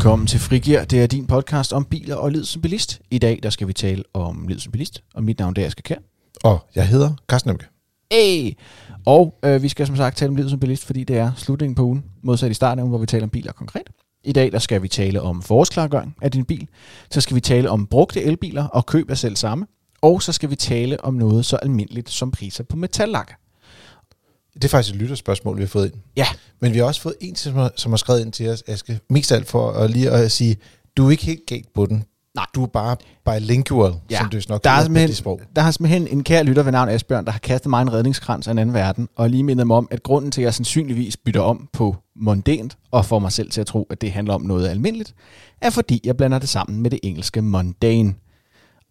Velkommen til Frigir. Det er din podcast om biler og lyd som bilist. I dag der skal vi tale om lyd som bilist, og mit navn det er Asger Kjær. Og jeg hedder Carsten Emke. Hey! Og øh, vi skal som sagt tale om lyd som bilist, fordi det er slutningen på ugen, modsat i starten af ugen, hvor vi taler om biler konkret. I dag der skal vi tale om forårsklargøring af din bil. Så skal vi tale om brugte elbiler og køb af selv samme. Og så skal vi tale om noget så almindeligt som priser på metallakker. Det er faktisk et lytterspørgsmål, vi har fået ind. Ja. Men vi har også fået en, som har, som har skrevet ind til os, Aske. Mest alt for at lige at sige, du er ikke helt galt på den. Nej. Du er bare bilingual, Ja. som det nok Der er, på sprog. der har simpelthen en kær lytter ved navn Asbjørn, der har kastet mig en redningskrans af en anden verden, og lige mindet mig om, at grunden til, at jeg sandsynligvis bytter om på mondænt, og får mig selv til at tro, at det handler om noget almindeligt, er fordi, jeg blander det sammen med det engelske mundane.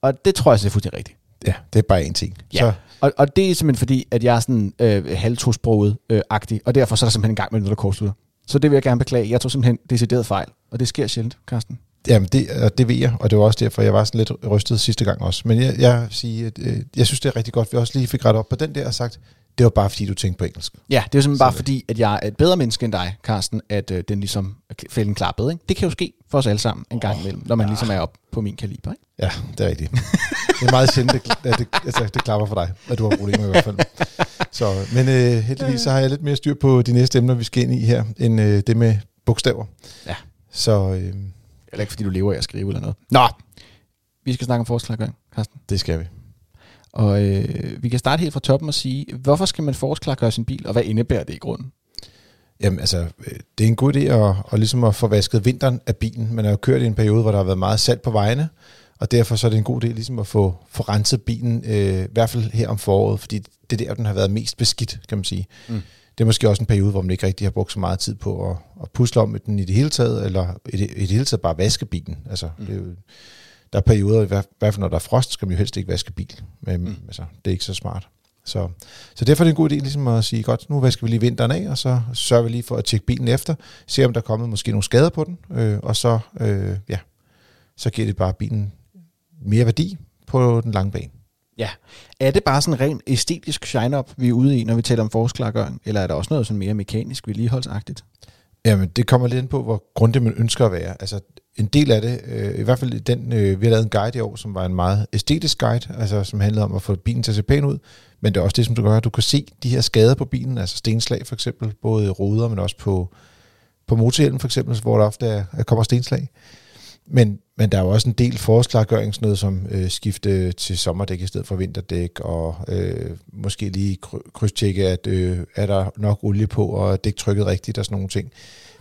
Og det tror jeg så er fuldstændig rigtigt. Ja, det er bare en ting. Ja. Så Og, og det er simpelthen fordi, at jeg er sådan øh, halvtosproget øh, agtig, og derfor så er der simpelthen en gang med noget, der kortslutter. Så det vil jeg gerne beklage. Jeg tog simpelthen decideret fejl, og det sker sjældent, Carsten. jamen, det, og det ved jeg, og det var også derfor, jeg var sådan lidt rystet sidste gang også. Men jeg, jeg, sige, at, øh, jeg synes, det er rigtig godt, at vi også lige fik ret op på den der og sagt, det var bare fordi, du tænkte på engelsk. Ja, det er jo simpelthen bare fordi, at jeg er et bedre menneske end dig, Carsten, at øh, den ligesom fælden klappede. Ikke? Det kan jo ske for os alle sammen en gang imellem, når man ligesom er op på min kaliber. Ikke? Ja, det er rigtigt. det er meget sjældent, at det, altså, det klapper for dig, at du har problemer i hvert fald. Så, men øh, heldigvis så har jeg lidt mere styr på de næste emner, vi skal ind i her, end øh, det med bogstaver. Ja. Så øh, Eller ikke fordi du lever af at skrive eller noget. Nå, vi skal snakke om forsklargøring, Carsten. det skal vi. Og øh, vi kan starte helt fra toppen og sige, hvorfor skal man forsklargøre sin bil, og hvad indebærer det i grunden? Jamen altså, øh, det er en god idé at, at, ligesom at få vasket vinteren af bilen. Man har jo kørt i en periode, hvor der har været meget salt på vejene, og derfor så er det en god idé ligesom at få, få renset bilen, øh, i hvert fald her om foråret, fordi det er der, den har været mest beskidt, kan man sige. Mm. Det er måske også en periode, hvor man ikke rigtig har brugt så meget tid på at, at pusle om med den i det hele taget, eller i det, i det hele taget bare vaske bilen. Altså, mm. det er jo, der er perioder, i hvert fald når der er frost, skal man jo helst ikke vaske bil. Men Mm. mm. altså, det er ikke så smart. Så, så derfor er det en god idé ligesom at sige, godt, nu vasker vi lige vinteren af, og så sørger vi lige for at tjekke bilen efter, se om der er kommet måske nogle skader på den, øh, og så, øh, ja, så giver det bare bilen mere værdi på den lange bane. Ja. Er det bare sådan rent æstetisk shine-up, vi er ude i, når vi taler om forsklargøring, eller er der også noget sådan mere mekanisk vedligeholdsagtigt? Jamen, det kommer lidt ind på, hvor grundigt man ønsker at være. Altså, en del af det, øh, i hvert fald den, øh, vi har lavet en guide i år, som var en meget æstetisk guide, altså som handlede om at få bilen til at se pæn ud, men det er også det, som du gør, at du kan se de her skader på bilen, altså stenslag for eksempel, både i ruder, men også på, på motorhjelmen for eksempel, hvor der ofte er, er kommer stenslag. Men, men der er jo også en del forårsklargøring, sådan noget som øh, skifte til sommerdæk i stedet for vinterdæk, og øh, måske lige kry- krydstjekke, at øh, er der nok olie på, og er dæktrykket rigtigt og sådan nogle ting.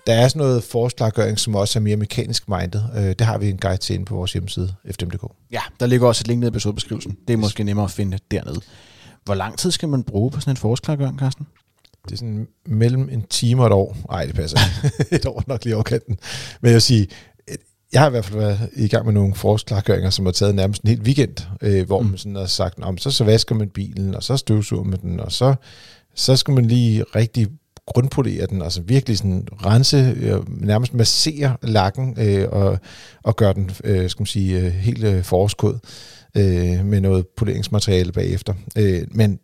Der er sådan noget forsklargøring, som også er mere mekanisk minded. Øh, det har vi en guide til inde på vores hjemmeside, fdm.dk. Ja, der ligger også et link nede i episodebeskrivelsen. Det er måske nemmere at finde dernede. Hvor lang tid skal man bruge på sådan en forsklargøring, Carsten? Det er sådan mellem en time og et år. Nej, det passer et år nok lige overkanten. Men jeg vil sige, jeg har i hvert fald været i gang med nogle forsklargøringer, som har taget nærmest en hel weekend, øh, hvor mm. man sådan har sagt, om så, så vasker man bilen, og så støvsuger man den, og så, så skal man lige rigtig grundpolere den, altså virkelig sådan rense, øh, nærmest massere lakken øh, og, og gøre den, øh, skal man sige, øh, helt øh, forårskod øh, med noget poleringsmateriale bagefter. Øh, men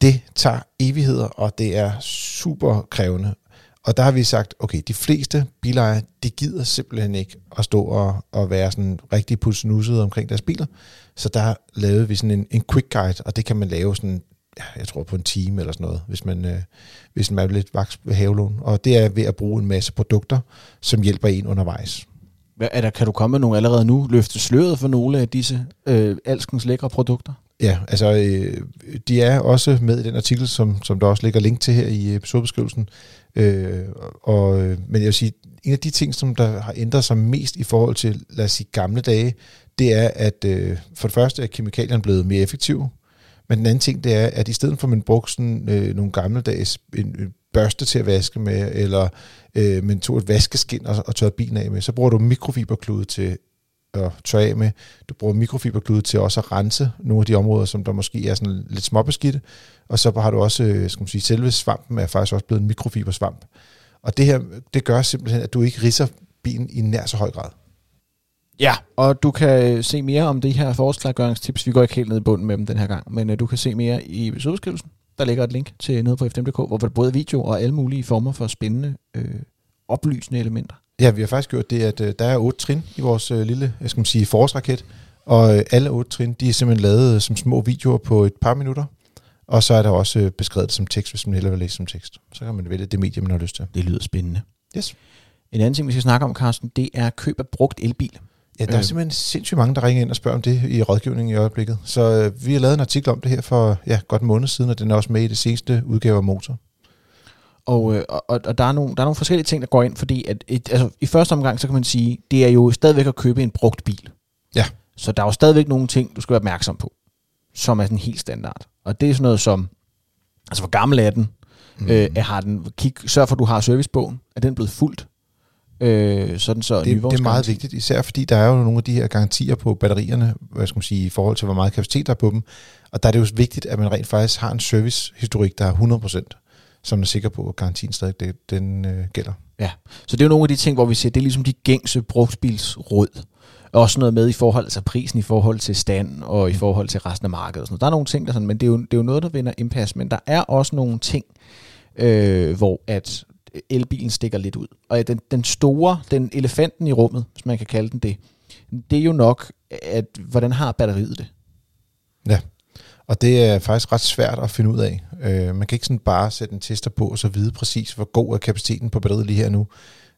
det tager evigheder, og det er super krævende. Og der har vi sagt, okay, de fleste bilejere, de gider simpelthen ikke at stå og, og være sådan rigtig pulsnusset omkring deres biler. Så der lavede vi sådan en, en quick guide, og det kan man lave sådan, ja, jeg tror på en time eller sådan noget, hvis man, øh, hvis man er lidt vaks ved havelån. Og det er ved at bruge en masse produkter, som hjælper en undervejs. Hvad, er der, kan du komme med nogle allerede nu? Løfte sløret for nogle af disse øh, alskens lækre produkter? Ja, altså øh, de er også med i den artikel, som, som der også ligger link til her i øh, episodebeskrivelsen. Øh, og, øh, men jeg vil sige, en af de ting, som der har ændret sig mest i forhold til, lad os sige, gamle dage, det er, at øh, for det første er kemikalierne blevet mere effektive, men den anden ting, det er, at i stedet for, at man brugte sådan, øh, nogle gammeldags en, en børste til at vaske med, eller øh, man tog et vaskeskin og, og tørrede bilen af med, så bruger du mikrofiberklude til at tørre af med. Du bruger mikrofiberklude til også at rense nogle af de områder, som der måske er sådan lidt småbeskidte. Og så har du også, øh, skal man sige, selve svampen er faktisk også blevet en mikrofibersvamp. Og det her, det gør simpelthen, at du ikke risser bilen i nær så høj grad. Ja, og du kan øh, se mere om de her forårsklargøringstips. Vi går ikke helt ned i bunden med dem den her gang, men øh, du kan se mere i episodebeskrivelsen. Der ligger et link til noget på fdm.dk, hvor der både er video og alle mulige former for spændende, øh, oplysende elementer Ja, vi har faktisk gjort det, at øh, der er otte trin i vores øh, lille, jeg skal man sige, forårsraket, og øh, alle otte trin, de er simpelthen lavet øh, som små videoer på et par minutter, og så er der også øh, beskrevet det som tekst, hvis man hellere vil læse som tekst. Så kan man vælge det medie, man har lyst til. Det lyder spændende. Yes. En anden ting, vi skal snakke om, Carsten, det er køb af brugt elbil. Ja, der er Øh. simpelthen sindssygt mange, der ringer ind og spørger om det i rådgivningen i øjeblikket. Så øh, vi har lavet en artikel om det her for ja, godt en måned siden, og den er også med i det seneste udgave af Motor. Og, øh, og, og der, er nogle, der er nogle forskellige ting, der går ind, fordi at et, altså, i første omgang, så kan man sige, det er jo stadigvæk at købe en brugt bil. Ja. Så der er jo stadigvæk nogle ting, du skal være opmærksom på, som er sådan helt standard. Og det er sådan noget som, altså hvor gammel er den? Mm. Øh, har den kig, sørg for, at du har servicebogen. Er den blevet fuldt? Øh, sådan så Det, det er meget vigtigt, især fordi der er jo nogle af de her garantier på batterierne, hvad skal man sige, i forhold til, hvor meget kapacitet der er på dem. Og der er det jo vigtigt, at man rent faktisk har en servicehistorik, der er 100%, man er sikker på, at garantien stadig det, den øh, gælder. Ja, så det er jo nogle af de ting, hvor vi siger, det er ligesom de gængse brugtbilsråd. Også noget med i forhold til prisen, i forhold til stand og i forhold til resten af markedet. Og sådan noget. Der er nogle ting, der sådan, men det er, jo, det er jo noget, der vinder indpas. Men der er også nogle ting, øh, hvor at elbilen stikker lidt ud. Og den, den store, den elefanten i rummet, hvis man kan kalde den det, det er jo nok, at hvordan har batteriet det? Ja, og det er faktisk ret svært at finde ud af. Øh, man kan ikke sådan bare sætte en tester på, og så vide præcis, hvor god er kapaciteten på batteriet lige her nu.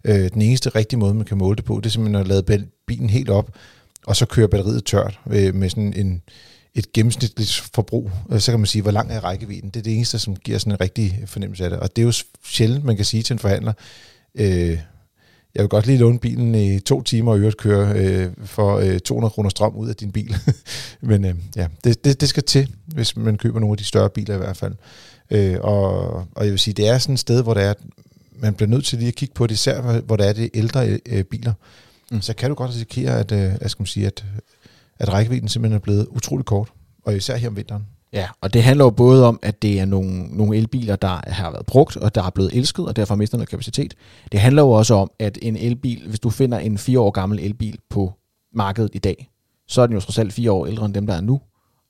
Øh, den eneste rigtige måde, man kan måle det på, det er simpelthen at lade bilen helt op, og så køre batteriet tørt øh, med sådan en, et gennemsnitligt forbrug. Øh, så kan man sige, hvor lang er rækkevidden. Det er det eneste, som giver sådan en rigtig fornemmelse af det. Og det er jo sjældent, man kan sige til en forhandler, øh, jeg vil godt lige låne bilen i to timer og øvrigt køre øh, for øh, 200 kroner strøm ud af din bil. Men øh, ja, det, det, det skal til, hvis man køber nogle af de større biler i hvert fald. Øh, og, og jeg vil sige, det er sådan et sted, hvor det er, man bliver nødt til lige at kigge på det, især hvor- det er det ældre øh, biler. Mm. Så kan du godt risikere, at, øh, at, skal man sige, at, at rækkevidden simpelthen er blevet utrolig kort. Og især her om vinteren. Ja, og det handler jo både om, at det er nogle, nogle elbiler, der har været brugt, og der er blevet elsket, og derfor har mistet noget kapacitet. Det handler jo også om, at en elbil, hvis du finder en fire år gammel elbil på markedet i dag, så er den jo trods alt fire år ældre end dem, der er nu,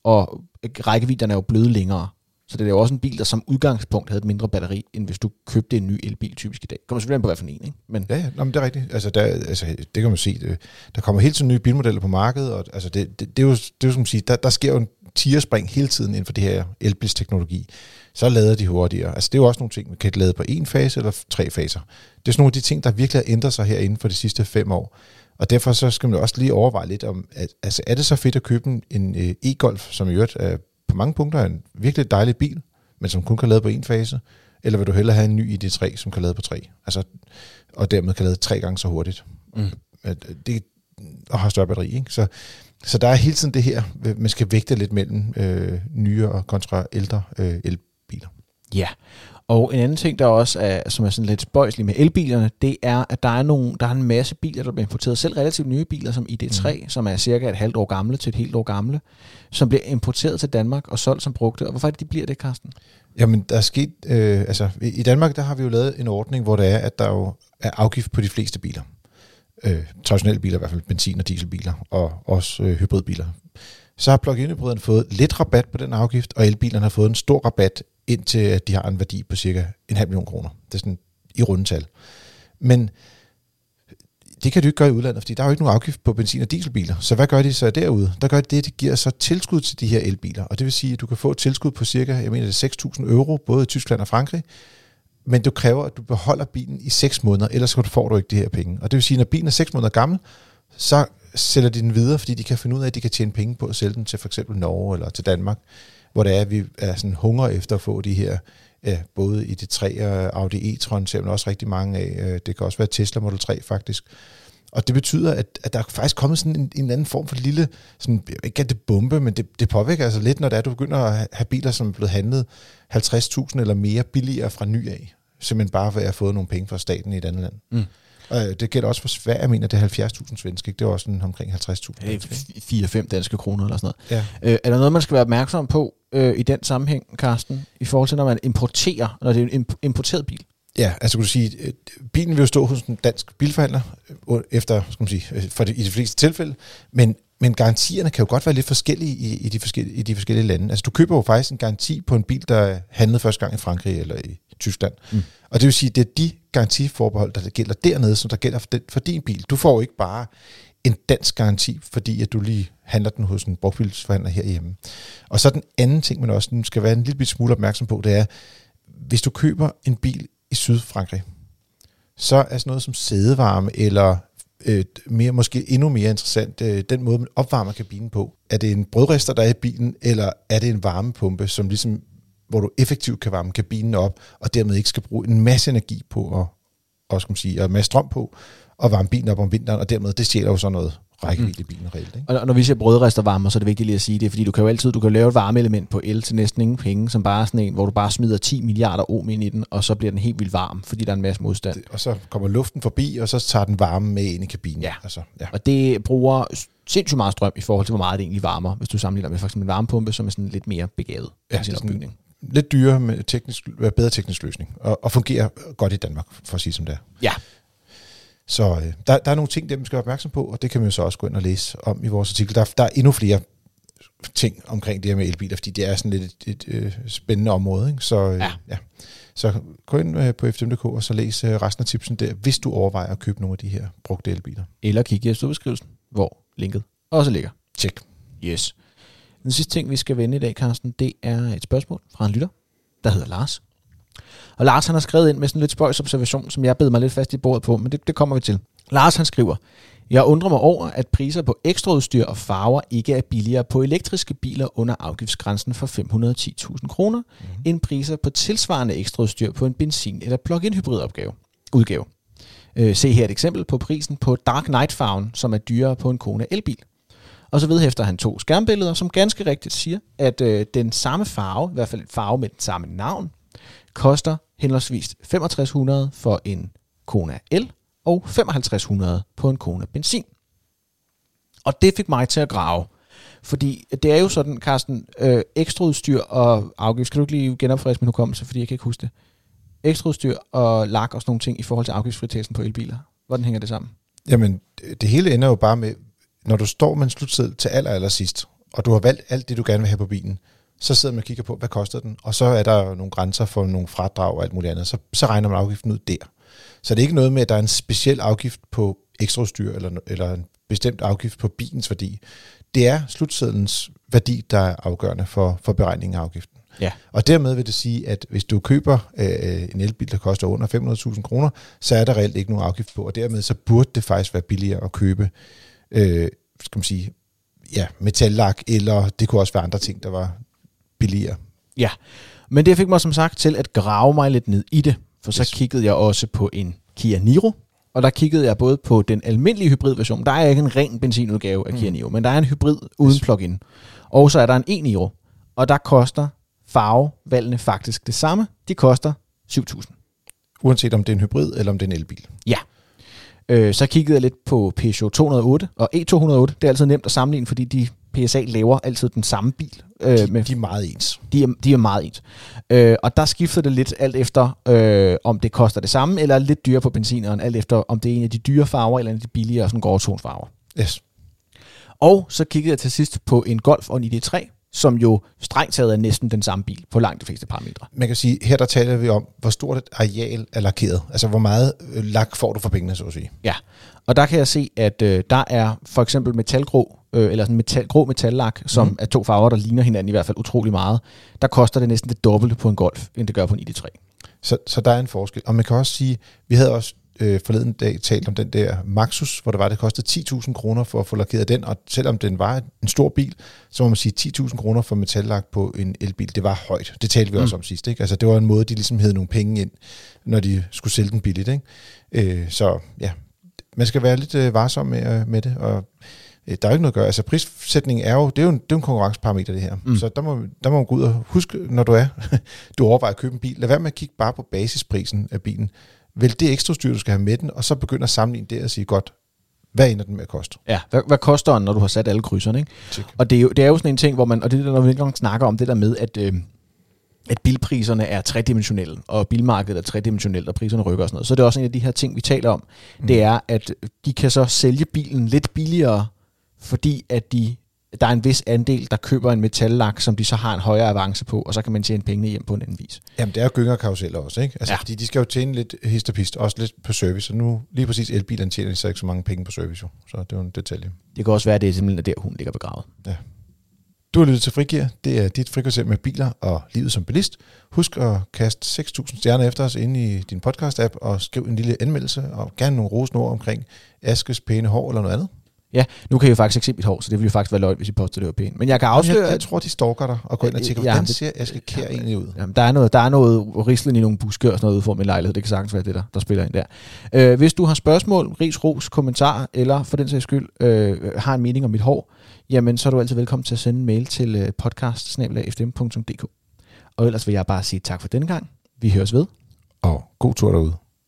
og rækkevidden er jo blevet længere. Så det er jo også en bil, der som udgangspunkt havde et mindre batteri, end hvis du købte en ny elbil typisk i dag. Kommer selvfølgelig an på, hvad for en, ikke? Men Ja, ja nå, men det er rigtigt. Altså, der, altså, det kan man se. Det, der kommer hele tiden nye bilmodeller på markedet, og altså, det, det, det, er jo, det er jo som sige, der, der sker jo en tierspring hele tiden inden for det her elbilsteknologi. Så lader de hurtigere. Altså, det er jo også nogle ting, man kan lade på en fase eller tre faser. Det er sådan nogle af de ting, der virkelig har ændret sig her inden for de sidste fem år. Og derfor så skal man også lige overveje lidt om, at, altså, er det så fedt at købe en, en øh, e-golf, som i øvrigt er, mange punkter er en virkelig dejlig bil, men som kun kan lade på en fase, eller vil du hellere have en ny ID3, som kan lade på tre? Altså, og dermed kan lade tre gange så hurtigt. Mm. Det, og har større batteri. Ikke? Så, så der er hele tiden det her, man skal vægte lidt mellem øh, nyere kontra ældre øh, elbiler. Ja, og en anden ting, der også er, som er sådan lidt spøjselig med elbilerne, det er, at der er, nogle, der er en masse biler, der bliver importeret, selv relativt nye biler som ID3, mm. som er cirka et halvt år gamle til et helt år gamle, som bliver importeret til Danmark og solgt som brugte. Og hvorfor er det, de bliver det, Carsten? Jamen, der er sket, øh, altså i Danmark, der har vi jo lavet en ordning, hvor det er, at der jo er afgift på de fleste biler. Øh, traditionelle biler, i hvert fald benzin- og dieselbiler, og også øh, hybridbiler. Så har plug-in hybriderne fået lidt rabat på den afgift, og elbilerne har fået en stor rabat, indtil at de har en værdi på cirka en halv million kroner. Det er sådan i rundetal. Men det kan du ikke gøre i udlandet, fordi der er jo ikke nogen afgift på benzin- og dieselbiler. Så hvad gør de så derude? Der gør de det, det giver så tilskud til de her elbiler. Og det vil sige, at du kan få et tilskud på cirka, jeg mener det er 6.000 euro, både i Tyskland og Frankrig. Men du kræver, at du beholder bilen i 6 måneder, ellers så får du ikke de her penge. Og det vil sige, at når bilen er 6 måneder gammel, så sælger de den videre, fordi de kan finde ud af, at de kan tjene penge på at sælge den til for eksempel Norge eller til Danmark, hvor det er, at vi er sådan hunger efter at få de her, øh, både i det 3 og Audi e-tron, ser man også rigtig mange af. Øh, Det kan også være Tesla Model 3 faktisk. Og det betyder, at, at der er faktisk kommet sådan en, en anden form for lille, sådan, jeg ved ikke at det bombe, men det, det påvirker altså lidt, når det er, at du begynder at have biler, som er blevet handlet 50.000 eller mere billigere fra ny af. Simpelthen bare ved at have fået nogle penge fra staten i et andet land. Mm. Øh, det gælder også for Sverige, jeg mener, det er 70.000 svenske, ikke? Det var også sådan omkring 50.000. Øh, danske. 4-5 danske kroner eller sådan Ja. noget. Øh, er der noget, man skal være opmærksom på øh, i den sammenhæng, Carsten, i forhold til, når man importerer, når det er en imp- importeret bil? Ja, altså kunne du sige, øh, bilen vil jo stå hos en dansk bilforhandler øh, efter, skal man sige, øh, for det, i de fleste tilfælde, men men garantierne kan jo godt være lidt forskellige i, i, de forskellige, i de forskellige lande. Altså du køber jo faktisk en garanti på en bil, der er handlet første gang i Frankrig eller i Tyskland. Mm. Og det vil sige, det er de garantiforbehold, der gælder dernede, som der gælder for, den, for din bil. Du får jo ikke bare en dansk garanti, fordi at du lige handler den hos en brugtbilsforhandler herhjemme. Og så den anden ting, man også skal være en lille smule opmærksom på, det er, hvis du køber en bil i Sydfrankrig, så er sådan noget som sædevarme eller øh, mere, måske endnu mere interessant, øh, den måde, man opvarmer kabinen på. Er det en brødrester, der er i bilen, eller er det en varmepumpe, som ligesom, hvor du effektivt kan varme kabinen op, og dermed ikke skal bruge en masse energi på at, og skal man sige, og en masse strøm på, og varme bilen op om vinteren, og dermed, det stjæler jo sådan noget rækkevidde i bilen reelt. Ikke? Og når vi siger brødrestervarmer, så er det vigtigt lige at sige det, fordi du kan jo altid du kan lave et varmeelement på el til næsten ingen penge, som bare er sådan en, hvor du bare smider 10 milliarder ohm ind i den, og så bliver den helt vildt varm, fordi der er en masse modstand. Det, og så kommer luften forbi, og så tager den varme med ind i kabinen. Ja, altså, ja. og det bruger sindssygt meget strøm i forhold til, hvor meget det egentlig varmer, hvis du sammenligner med for eksempel en varmepumpe, som er sådan lidt mere begavet ja, i sin opbygning. Lidt dyrere, med teknisk, bedre teknisk løsning, og, og fungerer godt i Danmark, for at sige som det er. Ja, så øh, der, der er nogle ting, der man skal være opmærksom på, og det kan man jo så også gå ind og læse om i vores artikel. Der, der er endnu flere ting omkring det her med elbiler, fordi det er sådan lidt et, et, et øh, spændende område. Ikke? Så, øh, ja. ja. så gå ind øh, på FDM.dk og så læs resten af tipsen der, hvis du overvejer at købe nogle af de her brugte elbiler. Eller kig i beskrivelsen, hvor linket også ligger. Tjek. Yes. Den sidste ting, vi skal vende i dag, Carsten, det er et spørgsmål fra en lytter, der hedder Lars. Og Lars han har skrevet ind med sådan lidt spøjs observation, som jeg bed mig lidt fast i bordet på, men det, det kommer vi til. Lars han skriver, jeg undrer mig over, at priser på ekstraudstyr og farver ikke er billigere på elektriske biler under afgiftsgrænsen for 510.000 kroner, mm. end priser på tilsvarende ekstraudstyr på en benzin- eller plug-in hybridopgave. Udgave. Øh, se her et eksempel på prisen på Dark Knight farven, som er dyrere på en Kona elbil. Og så vedhæfter han to skærmbilleder, som ganske rigtigt siger, at øh, den samme farve, i hvert fald farve med den samme navn, koster henholdsvis 6500 for en Kona L og 5500 på en Kona Benzin. Og det fik mig til at grave. Fordi det er jo sådan, Carsten, øh, ekstraudstyr og afgift, skal du ikke lige genopfriske min hukommelse, fordi jeg kan ikke huske det. Ekstraudstyr og lak og sådan nogle ting i forhold til afgiftsfritagelsen på elbiler. Hvordan hænger det sammen? Jamen, det hele ender jo bare med, når du står med en slutseddel til aller, aller sidst, og du har valgt alt det, du gerne vil have på bilen, så sidder man og kigger på, hvad koster den, og så er der nogle grænser for nogle fradrag og alt muligt andet, så, så regner man afgiften ud der. Så det er ikke noget med, at der er en speciel afgift på ekstraudstyr, eller, eller en bestemt afgift på bilens værdi. Det er slutsedlens værdi, der er afgørende for, for beregningen af afgiften. Ja. Og dermed vil det sige, at hvis du køber øh, en elbil, der koster under 500.000 kroner, så er der reelt ikke nogen afgift på, og dermed så burde det faktisk være billigere at købe øh, skal man sige, ja, metallak, eller det kunne også være andre ting, der var, billigere. Ja, men det fik mig som sagt til at grave mig lidt ned i det, for så yes. kiggede jeg også på en Kia Niro, og der kiggede jeg både på den almindelige hybridversion. Der er ikke en ren benzinudgave af mm. Kia Niro, men der er en hybrid uden yes. plug-in. Og så er der en e-Niro, og der koster farvevalgene faktisk det samme. De koster 7.000. Uanset om det er en hybrid eller om det er en elbil. Ja. Øh, så kiggede jeg lidt på Peugeot 208 og E208. Det er altid nemt at sammenligne, fordi de PSA laver altid den samme bil. Øh, de, med, de er meget ens. De er, de er meget ens. Øh, og der skifter det lidt alt efter, øh, om det koster det samme, eller lidt dyrere på benzineren, alt efter om det er en af de dyre farver, eller en af de billigere sådan gråtonsfarver. Yes. Og så kiggede jeg til sidst på en Golf og en ID3, som jo strengt taget er næsten den samme bil på langt de fleste parametre. Man kan sige, her der taler vi om, hvor stort et areal er lakeret. Altså, hvor meget øh, lak får du for pengene, så at sige. Ja, og der kan jeg se, at øh, der er for eksempel metalgrå, øh, eller sådan metal, grå metallak, som mm. er to farver, der ligner hinanden i hvert fald utrolig meget. Der koster det næsten det dobbelte på en Golf, end det gør på en ID3. Så, så der er en forskel. Og man kan også sige, vi havde også øh, forleden dag talt om den der Maxus, hvor det var, det kostede 10.000 kroner for at få lakeret den, og selvom den var en stor bil, så må man sige 10.000 kroner for metallak på en elbil, det var højt. Det talte vi mm. også om sidst, ikke? Altså det var en måde, de ligesom havde nogle penge ind, når de skulle sælge den billigt, ikke? Øh, så ja, man skal være lidt øh, varsom med, øh, med det, og øh, der er ikke noget at gøre. Altså prissætning er jo, det er jo en, det er en konkurrenceparameter det her. Mm. Så der må, der må man gå ud og huske, når du er, du overvejer at købe en bil, lad være med at kigge bare på basisprisen af bilen. Vælg det ekstra styr, du skal have med den, og så begynder at sammenligne det og sige, godt, hvad ender den med at koste? Ja, hvad, hvad koster den, når du har sat alle krydserne? Ikke? Og det er, jo, det er jo sådan en ting, hvor man, og det er der, når vi ikke snakker om det der med, at, øh, at bilpriserne er tredimensionelle, og bilmarkedet er tredimensionelt, og priserne rykker og sådan noget. Så det er også en af de her ting, vi taler om. Mm. Det er, at de kan så sælge bilen lidt billigere fordi at de, der er en vis andel, der køber en metallak, som de så har en højere avance på, og så kan man tjene pengene hjem på en anden vis. Jamen, det er jo gyngerkaruseller også, ikke? Altså, Ja. ja. fordi de skal jo tjene lidt hist og pist, også lidt på service, og nu lige præcis elbilerne tjener så ikke så mange penge på service, jo. så det er jo en detalje. Det kan også være, at det er simpelthen der, hun ligger begravet. Du har lyttet til Frigir. Det er dit frikvarter med biler og livet som bilist. Husk at kaste 6.000 stjerner efter os inde i din podcast-app og skriv en lille anmeldelse og gerne nogle rosende ord omkring Askes pæne hår eller noget andet. Ja, nu kan I jo faktisk ikke se mit hår, så det ville jo faktisk være løgn, hvis I påstod, det var pænt. Men jeg kan afsløre, jeg, jeg tror, de stalker dig og går ind og tænker, Ja, hvordan det- ser Aske Kjær egentlig ud? Jamen, der er noget, der er noget rislen i nogle buske og sådan noget ude for min lejlighed. Det kan sagtens være det, der, der spiller ind der. Øh, hvis du har spørgsmål, ris, ros, kommentarer, eller for den sags skyld øh, har en mening om mit hår, jamen så er du altid velkommen til at sende en mail til øh, podcast Og ellers vil jeg bare sige tak for denne gang. Vi høres ved. Og god tur derude.